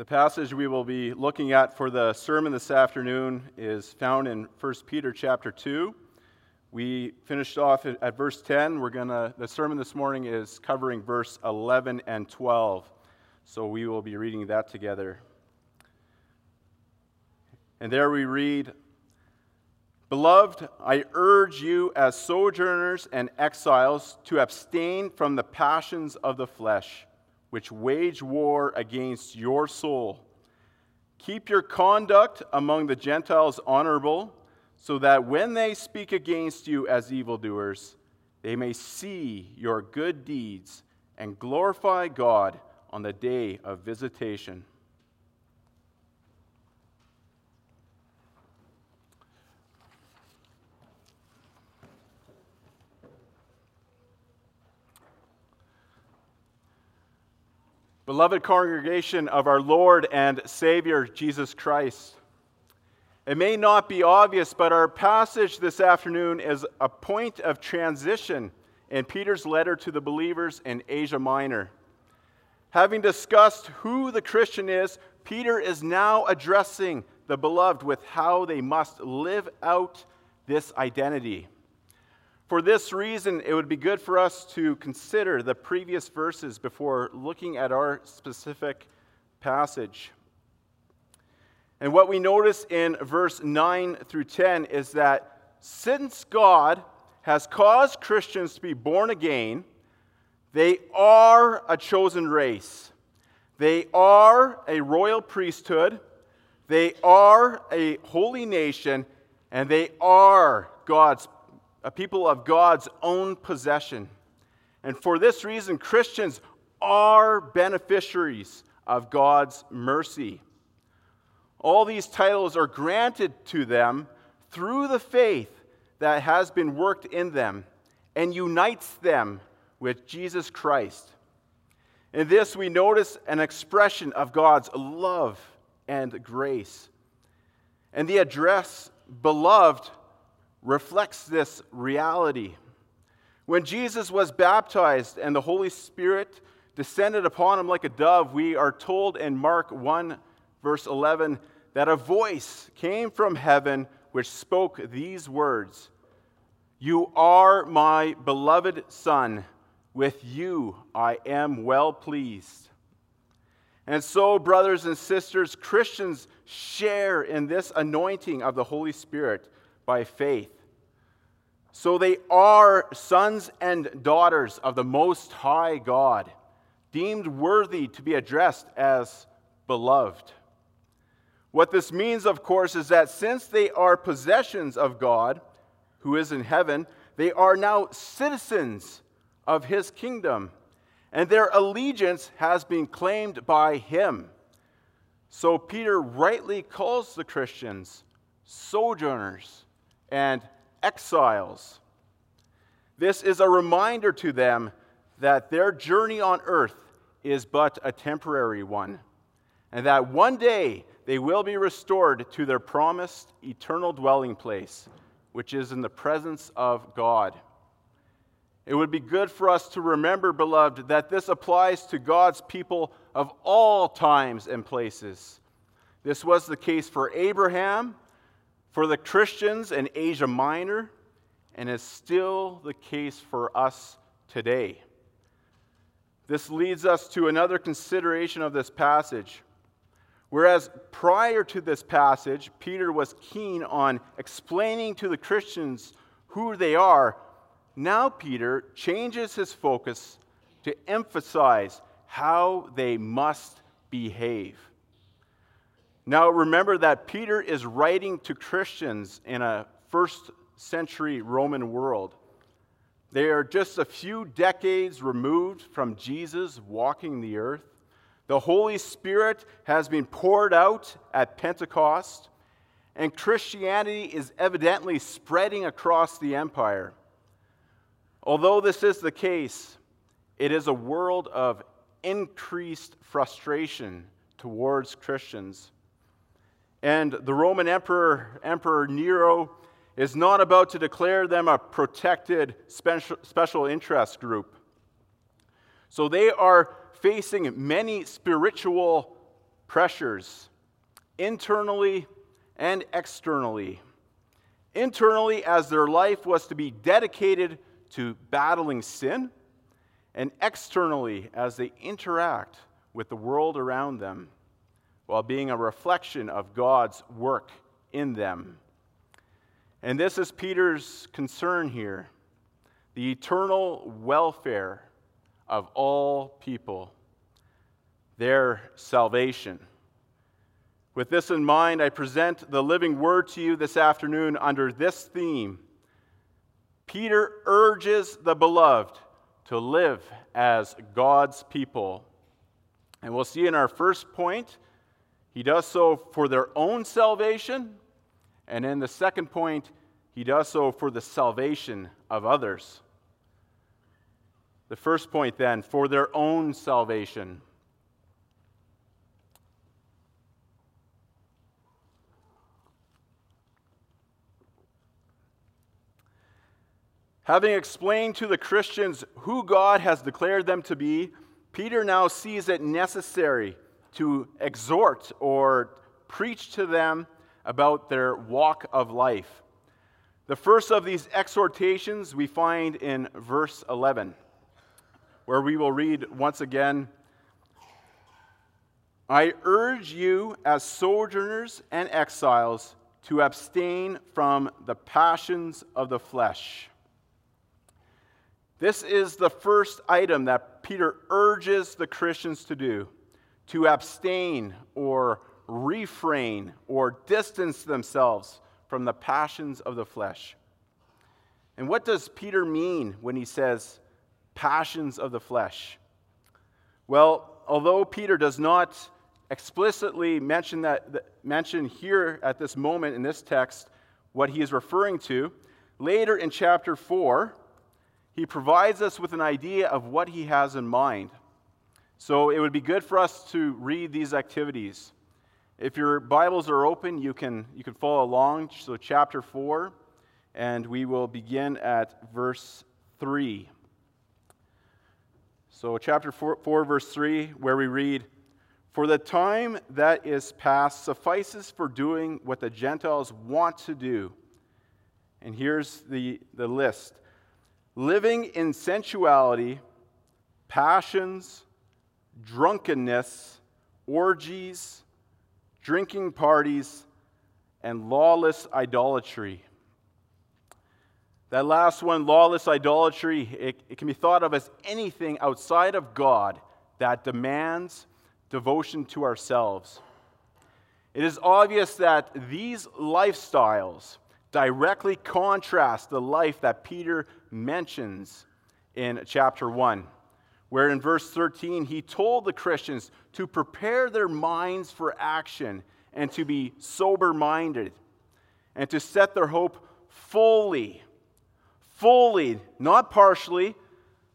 The passage we will be looking at for the sermon this afternoon is found in 1 Peter chapter 2. We finished off at verse 10. We're going to the sermon this morning is covering verse 11 and 12. So we will be reading that together. And there we read, Beloved, I urge you as sojourners and exiles to abstain from the passions of the flesh which wage war against your soul. Keep your conduct among the Gentiles honorable, so that when they speak against you as evildoers, they may see your good deeds and glorify God on the day of visitation. Beloved congregation of our Lord and Savior Jesus Christ, it may not be obvious, but our passage this afternoon is a point of transition in Peter's letter to the believers in Asia Minor. Having discussed who the Christian is, Peter is now addressing the beloved with how they must live out this identity. For this reason, it would be good for us to consider the previous verses before looking at our specific passage. And what we notice in verse 9 through 10 is that since God has caused Christians to be born again, they are a chosen race. They are a royal priesthood. They are a holy nation. And they are God's a people of God's own possession. And for this reason, Christians are beneficiaries of God's mercy. All these titles are granted to them through the faith that has been worked in them and unites them with Jesus Christ. In this, we notice an expression of God's love and grace. And the address, beloved, reflects this reality. When Jesus was baptized and the Holy Spirit descended upon him like a dove, we are told in Mark 1, verse 11, that a voice came from heaven which spoke these words You are my beloved Son, with you I am well pleased. And so, brothers and sisters, Christians share in this anointing of the Holy Spirit by faith. So they are sons and daughters of the Most High God, deemed worthy to be addressed as beloved. What this means, of course, is that since they are possessions of God, who is in heaven, they are now citizens of his kingdom, and their allegiance has been claimed by him. So Peter rightly calls the Christians sojourners and exiles. This is a reminder to them that their journey on earth is but a temporary one, and that one day they will be restored to their promised eternal dwelling place, which is in the presence of God. It would be good for us to remember, beloved, that this applies to God's people of all times and places. This was the case for Abraham, for the Christians in Asia Minor, and is still the case for us today. This leads us to another consideration of this passage. Whereas prior to this passage, Peter was keen on explaining to the Christians who they are, now Peter changes his focus to emphasize how they must behave. Now, remember that Peter is writing to Christians in a first century Roman world. They are just a few decades removed from Jesus walking the earth. The Holy Spirit has been poured out at Pentecost, and Christianity is evidently spreading across the empire. Although this is the case, it is a world of increased frustration towards Christians. And the Roman Emperor, Emperor Nero, is not about to declare them a protected special, special interest group. So they are facing many spiritual pressures, internally and externally. Internally, as their life was to be dedicated to battling sin, and externally, as they interact with the world around them while being a reflection of God's work in them. And this is Peter's concern here the eternal welfare of all people, their salvation. With this in mind, I present the living word to you this afternoon under this theme. Peter urges the beloved to live as God's people. And we'll see in our first point, he does so for their own salvation. And in the second point, he does so for the salvation of others. The first point, then, for their own salvation. Having explained to the Christians who God has declared them to be, Peter now sees it necessary to exhort or preach to them about their walk of life. The first of these exhortations we find in verse 11, where we will read once again I urge you, as sojourners and exiles, to abstain from the passions of the flesh this is the first item that Peter urges the Christians to do to abstain or refrain or distance themselves from the passions of the flesh. And what does Peter mean when he says passions of the flesh? Well, although Peter does not explicitly mention that mention here at this moment in this text what he is referring to, later in chapter 4, he provides us with an idea of what he has in mind. So it would be good for us to read these activities. If your Bibles are open, you can, you can follow along. So, chapter 4, and we will begin at verse 3. So, chapter 4, 4, verse 3, where we read, For the time that is past suffices for doing what the Gentiles want to do. And here's the, the list living in sensuality, passions, drunkenness, orgies, drinking parties, and lawless idolatry. That last one, lawless idolatry, it, it, can be thought of as anything outside of God that demands devotion to ourselves. It is obvious that these lifestyles directly contrast the life that Peter mentions in chapter 1, where in verse 13 he told the Christians to prepare their minds for action and to be sober minded and to set their hope fully, fully, not partially,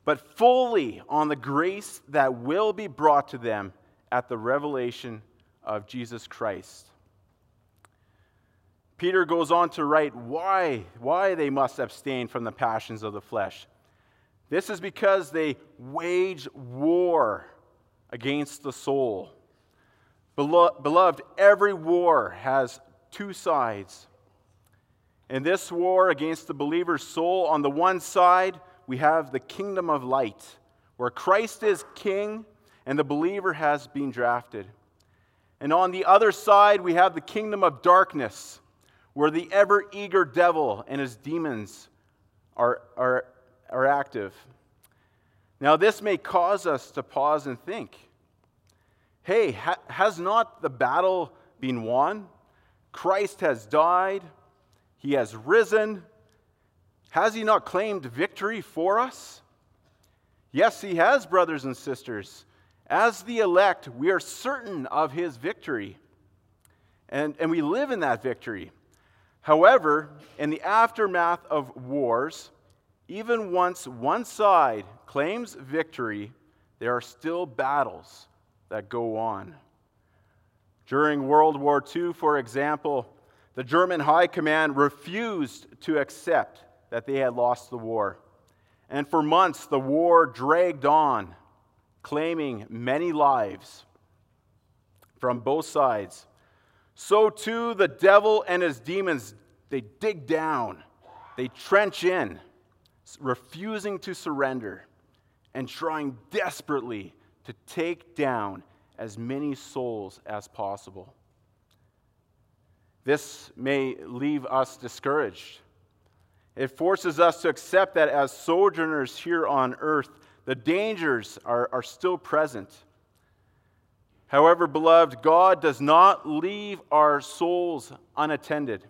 but fully on the grace that will be brought to them at the revelation of Jesus Christ. Peter goes on to write why, why they must abstain from the passions of the flesh. This is because they wage war against the soul. Beloved, every war has two sides. In this war against the believer's soul, on the one side, we have the kingdom of light, where Christ is king and the believer has been drafted. And on the other side, we have the kingdom of darkness where the ever eager devil and his demons are, are, are active. Now, this may cause us to pause and think hey, ha- has not the battle been won? Christ has died, he has risen. Has he not claimed victory for us? Yes, he has, brothers and sisters. As the elect, we are certain of his victory. And, and we live in that victory. However, in the aftermath of wars, even once one side claims victory, there are still battles that go on. During World War II, for example, the German High Command refused to accept that they had lost the war. And for months, the war dragged on, claiming many lives. from both sides. So too the devil and his demons, they dig down, they trench in, refusing to surrender and trying desperately to take down as many souls as possible. This may leave us discouraged. It forces us to accept that as sojourners here on earth, the dangers are, are still present. However, beloved, God does not leave our souls unattended.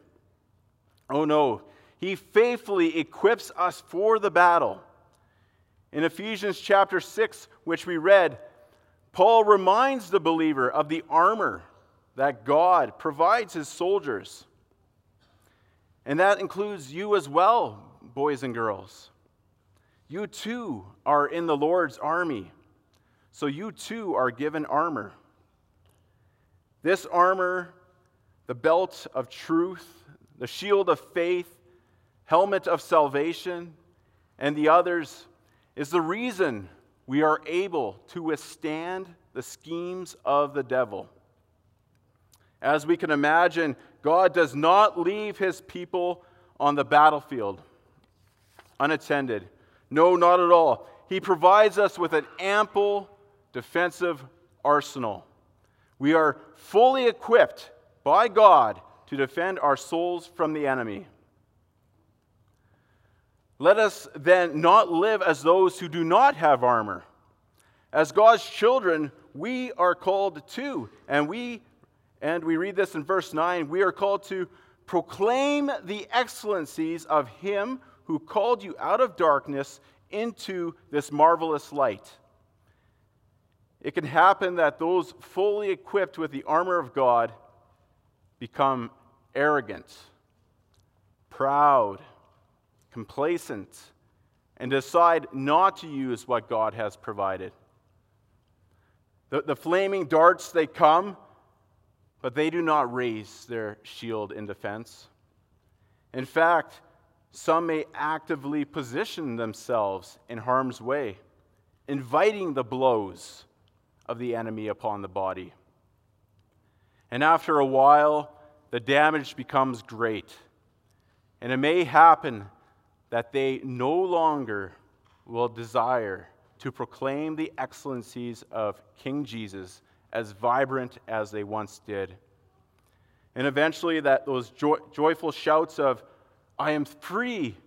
Oh no, He faithfully equips us for the battle. In Ephesians chapter 6, which we read, Paul reminds the believer of the armor that God provides his soldiers. And that includes you as well, boys and girls. You too are in the Lord's army, so you too are given armor. This armor, the belt of truth, the shield of faith, helmet of salvation, and the others, is the reason we are able to withstand the schemes of the devil. As we can imagine, God does not leave his people on the battlefield unattended. No, not at all. He provides us with an ample defensive arsenal. We are fully equipped by God to defend our souls from the enemy. Let us then not live as those who do not have armor. As God's children, we are called to, and we and we read this in verse 9, we are called to proclaim the excellencies of him who called you out of darkness into this marvelous light. It can happen that those fully equipped with the armor of God become arrogant, proud, complacent, and decide not to use what God has provided. The, the flaming darts, they come, but they do not raise their shield in defense. In fact, some may actively position themselves in harm's way, inviting the blows of the enemy upon the body. And after a while, the damage becomes great. And it may happen that they no longer will desire to proclaim the excellencies of King Jesus as vibrant as they once did. And eventually, that those joy, joyful shouts of, I am free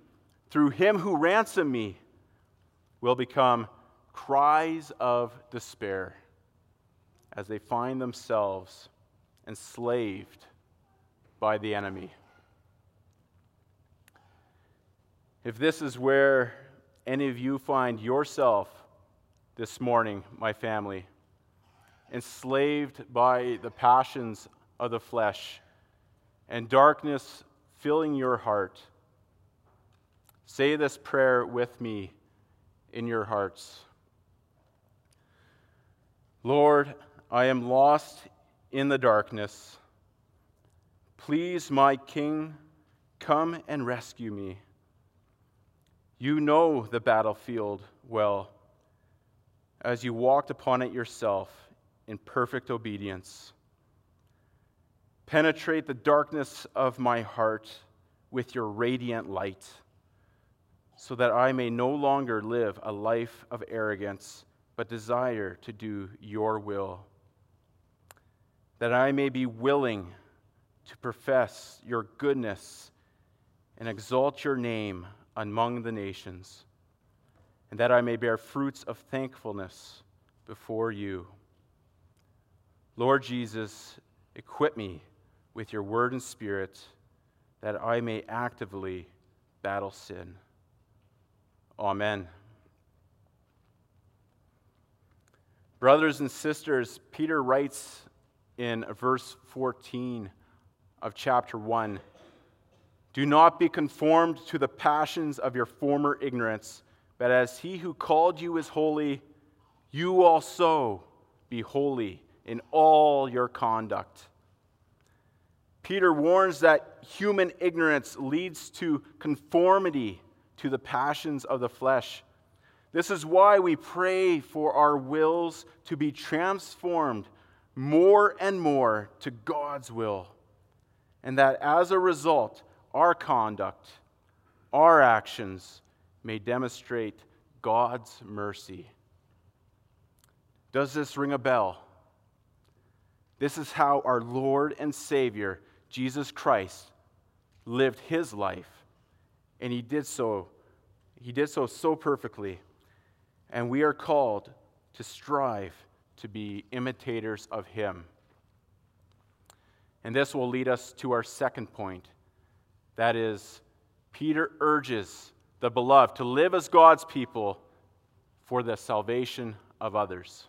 through him who ransomed me, will become cries of despair as they find themselves enslaved by the enemy. If this is where any of you find yourself this morning, my family, enslaved by the passions of the flesh and darkness filling your heart, say this prayer with me in your hearts. Lord, I am lost in the darkness. Please, my King, come and rescue me. You know the battlefield well, as you walked upon it yourself in perfect obedience. Penetrate the darkness of my heart with your radiant light, so that I may no longer live a life of arrogance, but desire to do your will that I may be willing to profess your goodness and exalt your name among the nations, and that I may bear fruits of thankfulness before you. Lord Jesus, equip me with your word and spirit that I may actively battle sin. Amen. Brothers and sisters, Peter writes in verse 14 of chapter 1. Do not be conformed to the passions of your former ignorance, but as he who called you is holy, you also be holy in all your conduct. Peter warns that human ignorance leads to conformity to the passions of the flesh. This is why we pray for our wills to be transformed more and more to God's will, and that as a result, our conduct, our actions may demonstrate God's mercy. Does this ring a bell? This is how our Lord and Savior, Jesus Christ, lived his life. And he did so. He did so so perfectly. And we are called to strive to be imitators of him. And this will lead us to our second point. That is, Peter urges the beloved to live as God's people for the salvation of others.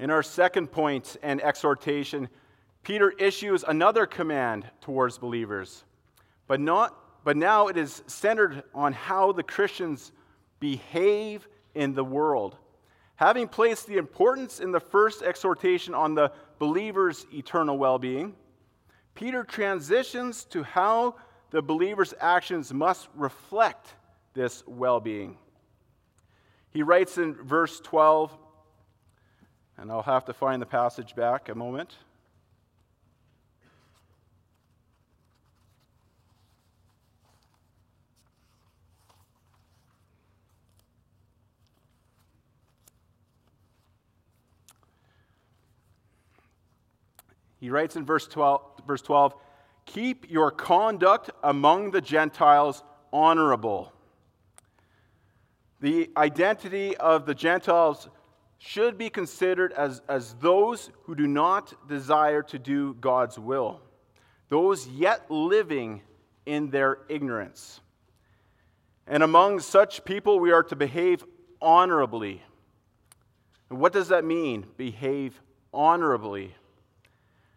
In our second point and exhortation, Peter issues another command towards believers, but, not, but now it is centered on how the Christians behave in the world. Having placed the importance in the first exhortation on the believer's eternal well being, Peter transitions to how the believer's actions must reflect this well being. He writes in verse 12 and I'll have to find the passage back a moment. He writes in verse 12, verse 12 Keep your conduct among the Gentiles honorable. The identity of the Gentiles should be considered as, as those who do not desire to do God's will, those yet living in their ignorance. And among such people, we are to behave honorably. And what does that mean, behave honorably?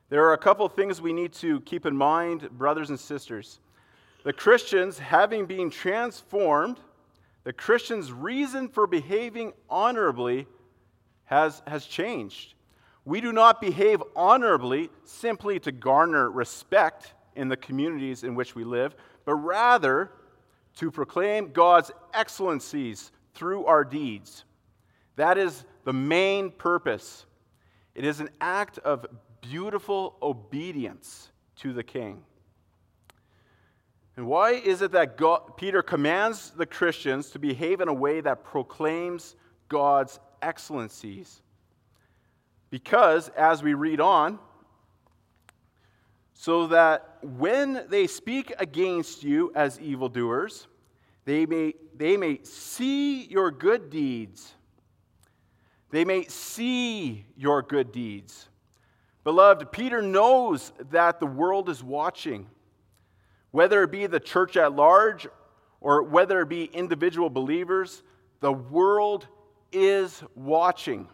There are a couple of things we need to keep in mind, brothers and sisters. The Christians, having been transformed, the Christians' reason for behaving honorably has, has changed. We do not behave honorably simply to garner respect in the communities in which we live, but rather to proclaim God's excellencies through our deeds. That is the main purpose. It is an act of beautiful obedience to the king. And why is it that God, Peter commands the Christians to behave in a way that proclaims God's excellencies. Because, as we read on, so that when they speak against you as evildoers, they may, they may see your good deeds. They may see your good deeds. Beloved, Peter knows that the world is watching, whether it be the church at large or whether it be individual believers, the world is watching.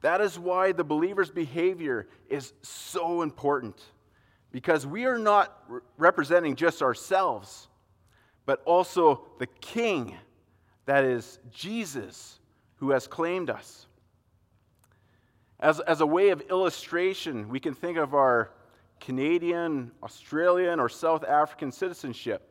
That is why the believer's behavior is so important. Because we are not re- representing just ourselves, but also the King, that is Jesus, who has claimed us. As, as a way of illustration, we can think of our Canadian, Australian, or South African citizenship.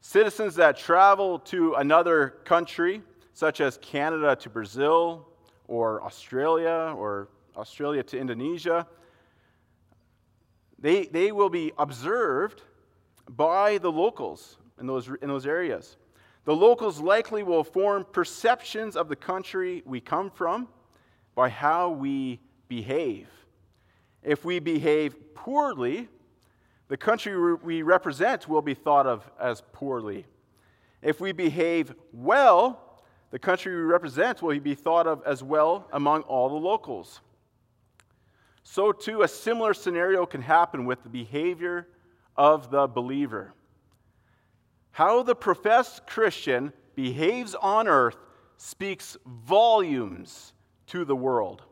Citizens that travel to another country such as Canada to Brazil, or Australia, or Australia to Indonesia, they, they will be observed by the locals in those, in those areas. The locals likely will form perceptions of the country we come from by how we behave. If we behave poorly, the country we represent will be thought of as poorly. If we behave well, the country we represent will be thought of as well among all the locals. So, too, a similar scenario can happen with the behavior of the believer. How the professed Christian behaves on earth speaks volumes to the world.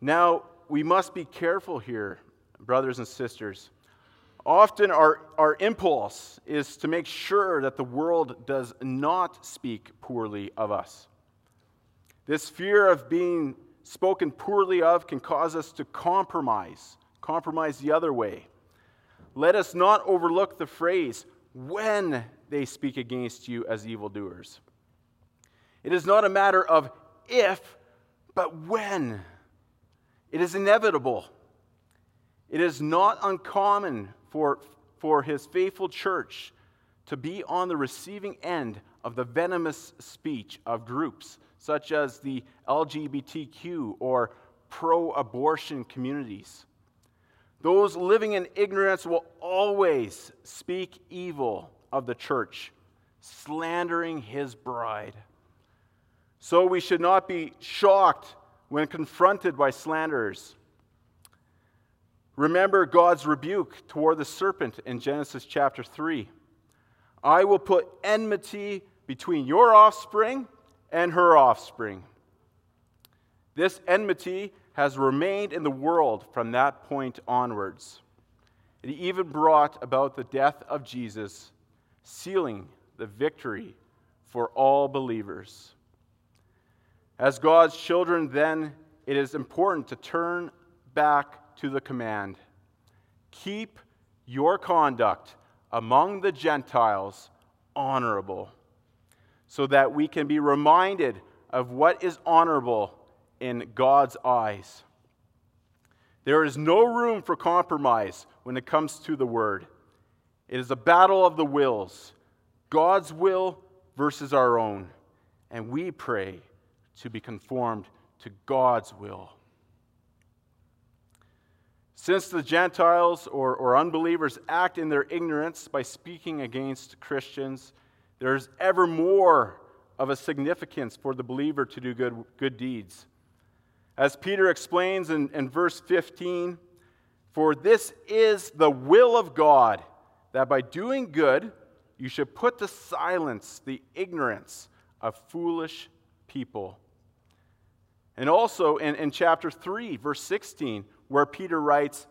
Now, we must be careful here, brothers and sisters. Often, our, our impulse is to make sure that the world does not speak poorly of us. This fear of being spoken poorly of can cause us to compromise, compromise the other way. Let us not overlook the phrase, when they speak against you as evildoers. It is not a matter of if, but when. It is inevitable. It is not uncommon for, for his faithful church to be on the receiving end of the venomous speech of groups such as the LGBTQ or pro abortion communities. Those living in ignorance will always speak evil of the church, slandering his bride. So we should not be shocked when confronted by slanderers. Remember God's rebuke toward the serpent in Genesis chapter 3. I will put enmity between your offspring and her offspring. This enmity has remained in the world from that point onwards. It even brought about the death of Jesus, sealing the victory for all believers. As God's children, then, it is important to turn back to the command keep your conduct among the Gentiles honorable, so that we can be reminded of what is honorable in God's eyes. There is no room for compromise when it comes to the word. It is a battle of the wills God's will versus our own. And we pray to be conformed to God's will. Since the Gentiles or, or unbelievers act in their ignorance by speaking against Christians, there's ever more of a significance for the believer to do good, good deeds. As Peter explains in, in verse 15, for this is the will of God, that by doing good you should put to silence the ignorance of foolish people. And also in, in chapter 3, verse 16, where Peter writes,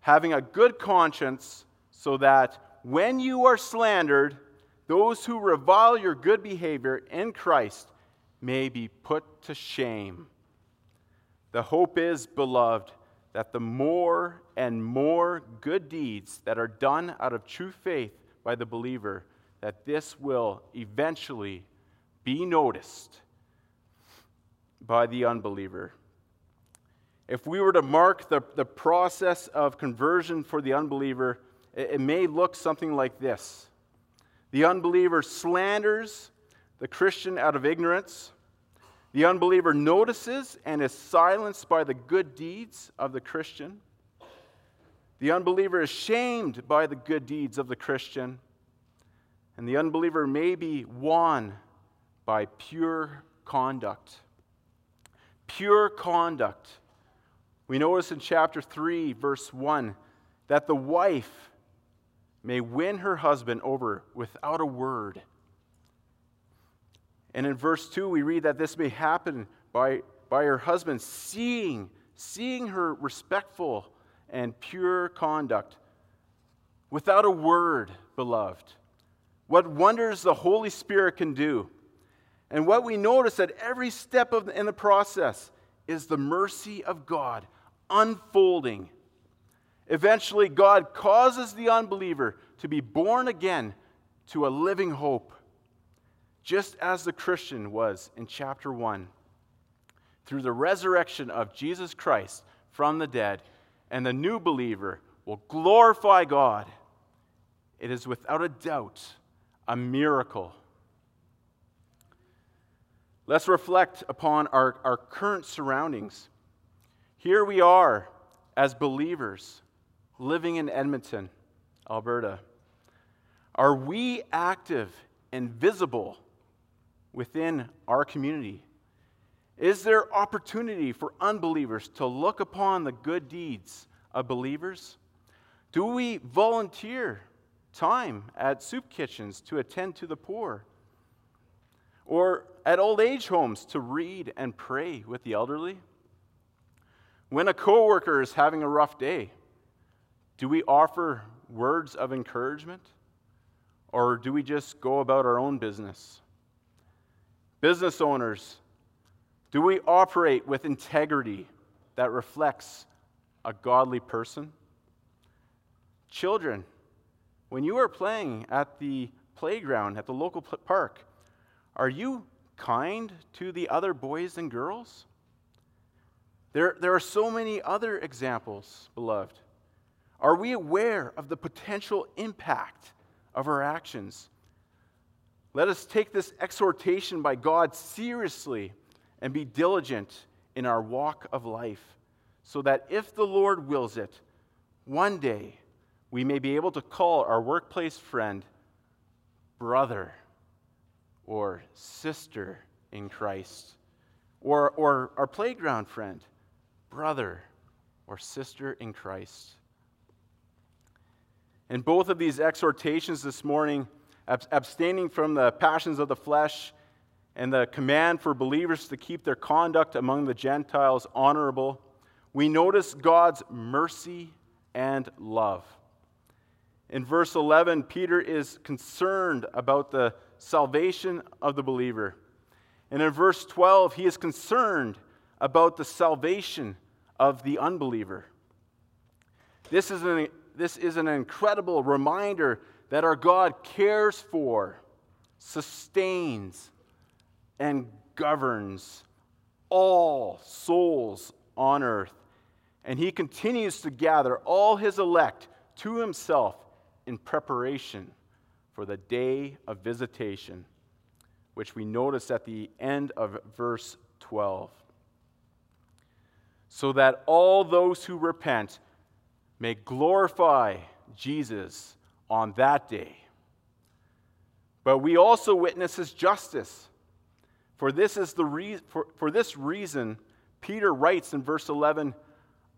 having a good conscience, so that when you are slandered, those who revile your good behavior in Christ may be put to shame. The hope is, beloved, that the more and more good deeds that are done out of true faith by the believer, that this will eventually be noticed by the unbeliever. If we were to mark the, the process of conversion for the unbeliever, it, it may look something like this The unbeliever slanders the Christian out of ignorance. The unbeliever notices and is silenced by the good deeds of the Christian. The unbeliever is shamed by the good deeds of the Christian. And the unbeliever may be won by pure conduct pure conduct. We notice in chapter 3, verse 1, that the wife may win her husband over without a word. And in verse 2, we read that this may happen by, by her husband seeing, seeing her respectful and pure conduct without a word, beloved. What wonders the Holy Spirit can do. And what we notice at every step of the, in the process is the mercy of God unfolding. Eventually, God causes the unbeliever to be born again to a living hope, just as the Christian was in chapter 1. Through the resurrection of Jesus Christ from the dead, and the new believer will glorify God. It is without a doubt a miracle. Let's reflect upon our, our current surroundings. Here we are as believers living in Edmonton, Alberta. Are we active and visible within our community? Is there opportunity for unbelievers to look upon the good deeds of believers? Do we volunteer time at soup kitchens to attend to the poor? Or at old age homes to read and pray with the elderly? When a coworker is having a rough day, do we offer words of encouragement? Or do we just go about our own business? Business owners, do we operate with integrity that reflects a godly person? Children, when you are playing at the playground at the local park, are you kind to the other boys and girls? There, there are so many other examples, beloved. Are we aware of the potential impact of our actions? Let us take this exhortation by God seriously and be diligent in our walk of life, so that if the Lord wills it, one day we may be able to call our workplace friend brother or sister in Christ, or, or our playground friend brother or sister in Christ. In both of these exhortations this morning, abstaining from the passions of the flesh and the command for believers to keep their conduct among the Gentiles honorable, we notice God's mercy and love. In verse 11, Peter is concerned about the salvation of the believer. And in verse 12, he is concerned about the salvation of the unbeliever. This is an, this is an incredible reminder that our God cares for, sustains, and governs all souls on earth. And he continues to gather all his elect to himself in preparation for the day of visitation, which we notice at the end of verse 12. So that all those who repent may glorify Jesus on that day. But we also witness his justice. For this, is the re- for, for this reason, Peter writes in verse 11,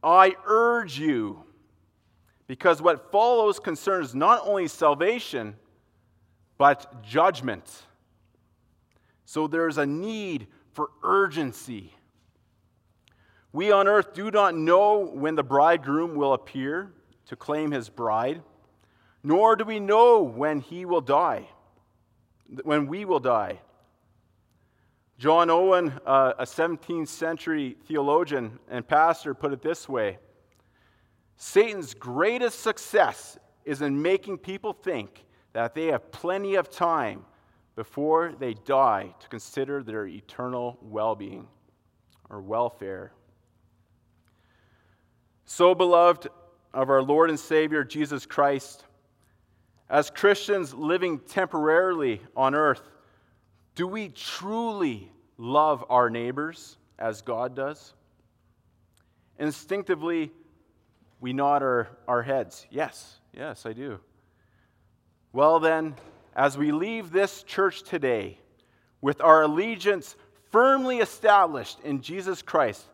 I urge you, because what follows concerns not only salvation, but judgment. So there's a need for urgency. We on earth do not know when the bridegroom will appear to claim his bride nor do we know when he will die, when we will die. John Owen, uh, a 17th century theologian and pastor, put it this way Satan's greatest success is in making people think that they have plenty of time before they die to consider their eternal well being or welfare. So, beloved of our Lord and Savior Jesus Christ, as Christians living temporarily on earth, do we truly love our neighbors as God does? Instinctively, we nod our, our heads. Yes, yes, I do. Well, then, as we leave this church today with our allegiance firmly established in Jesus Christ,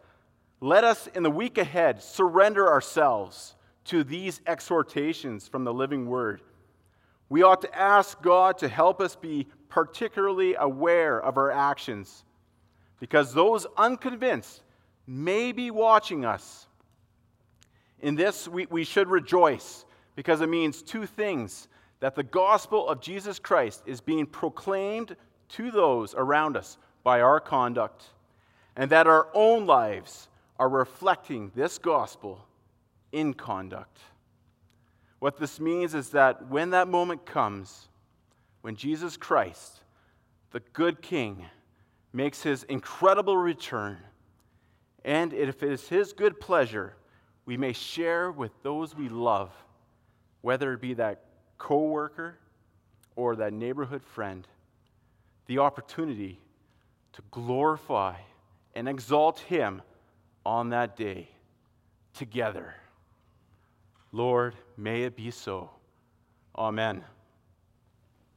let us in the week ahead surrender ourselves to these exhortations from the living word we ought to ask God to help us be particularly aware of our actions because those unconvinced may be watching us. In this, we, we should rejoice because it means two things that the gospel of Jesus Christ is being proclaimed to those around us by our conduct, and that our own lives are reflecting this gospel in conduct. What this means is that when that moment comes, when Jesus Christ, the good King, makes his incredible return, and if it is his good pleasure, we may share with those we love, whether it be that coworker or that neighborhood friend, the opportunity to glorify and exalt him on that day together. Lord, may it be so. Amen.